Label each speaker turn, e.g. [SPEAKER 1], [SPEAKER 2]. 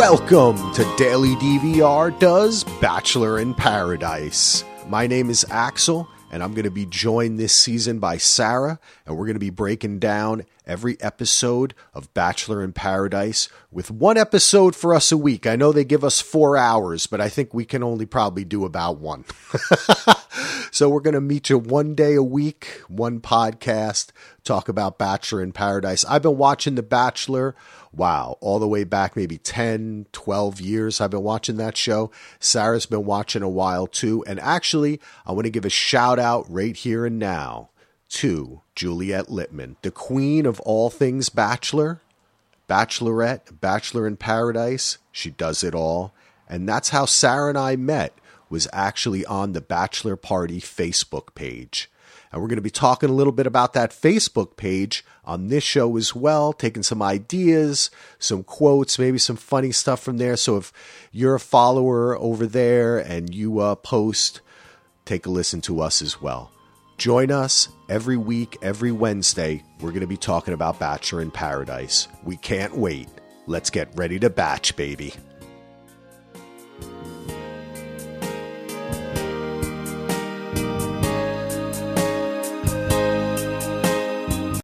[SPEAKER 1] Welcome to Daily DVR Does Bachelor in Paradise. My name is Axel, and I'm going to be joined this season by Sarah, and we're going to be breaking down every episode of Bachelor in Paradise with one episode for us a week. I know they give us four hours, but I think we can only probably do about one. so we're going to meet you one day a week, one podcast, talk about Bachelor in Paradise. I've been watching The Bachelor wow, all the way back maybe 10, 12 years I've been watching that show. Sarah's been watching a while too. And actually, I want to give a shout out right here and now to Juliet Litman, the queen of all things Bachelor, Bachelorette, Bachelor in Paradise. She does it all. And that's how Sarah and I met was actually on the Bachelor Party Facebook page. And we're going to be talking a little bit about that Facebook page on this show as well, taking some ideas, some quotes, maybe some funny stuff from there. So if you're a follower over there and you uh, post, take a listen to us as well. Join us every week, every Wednesday. We're going to be talking about Bachelor in Paradise. We can't wait. Let's get ready to batch, baby.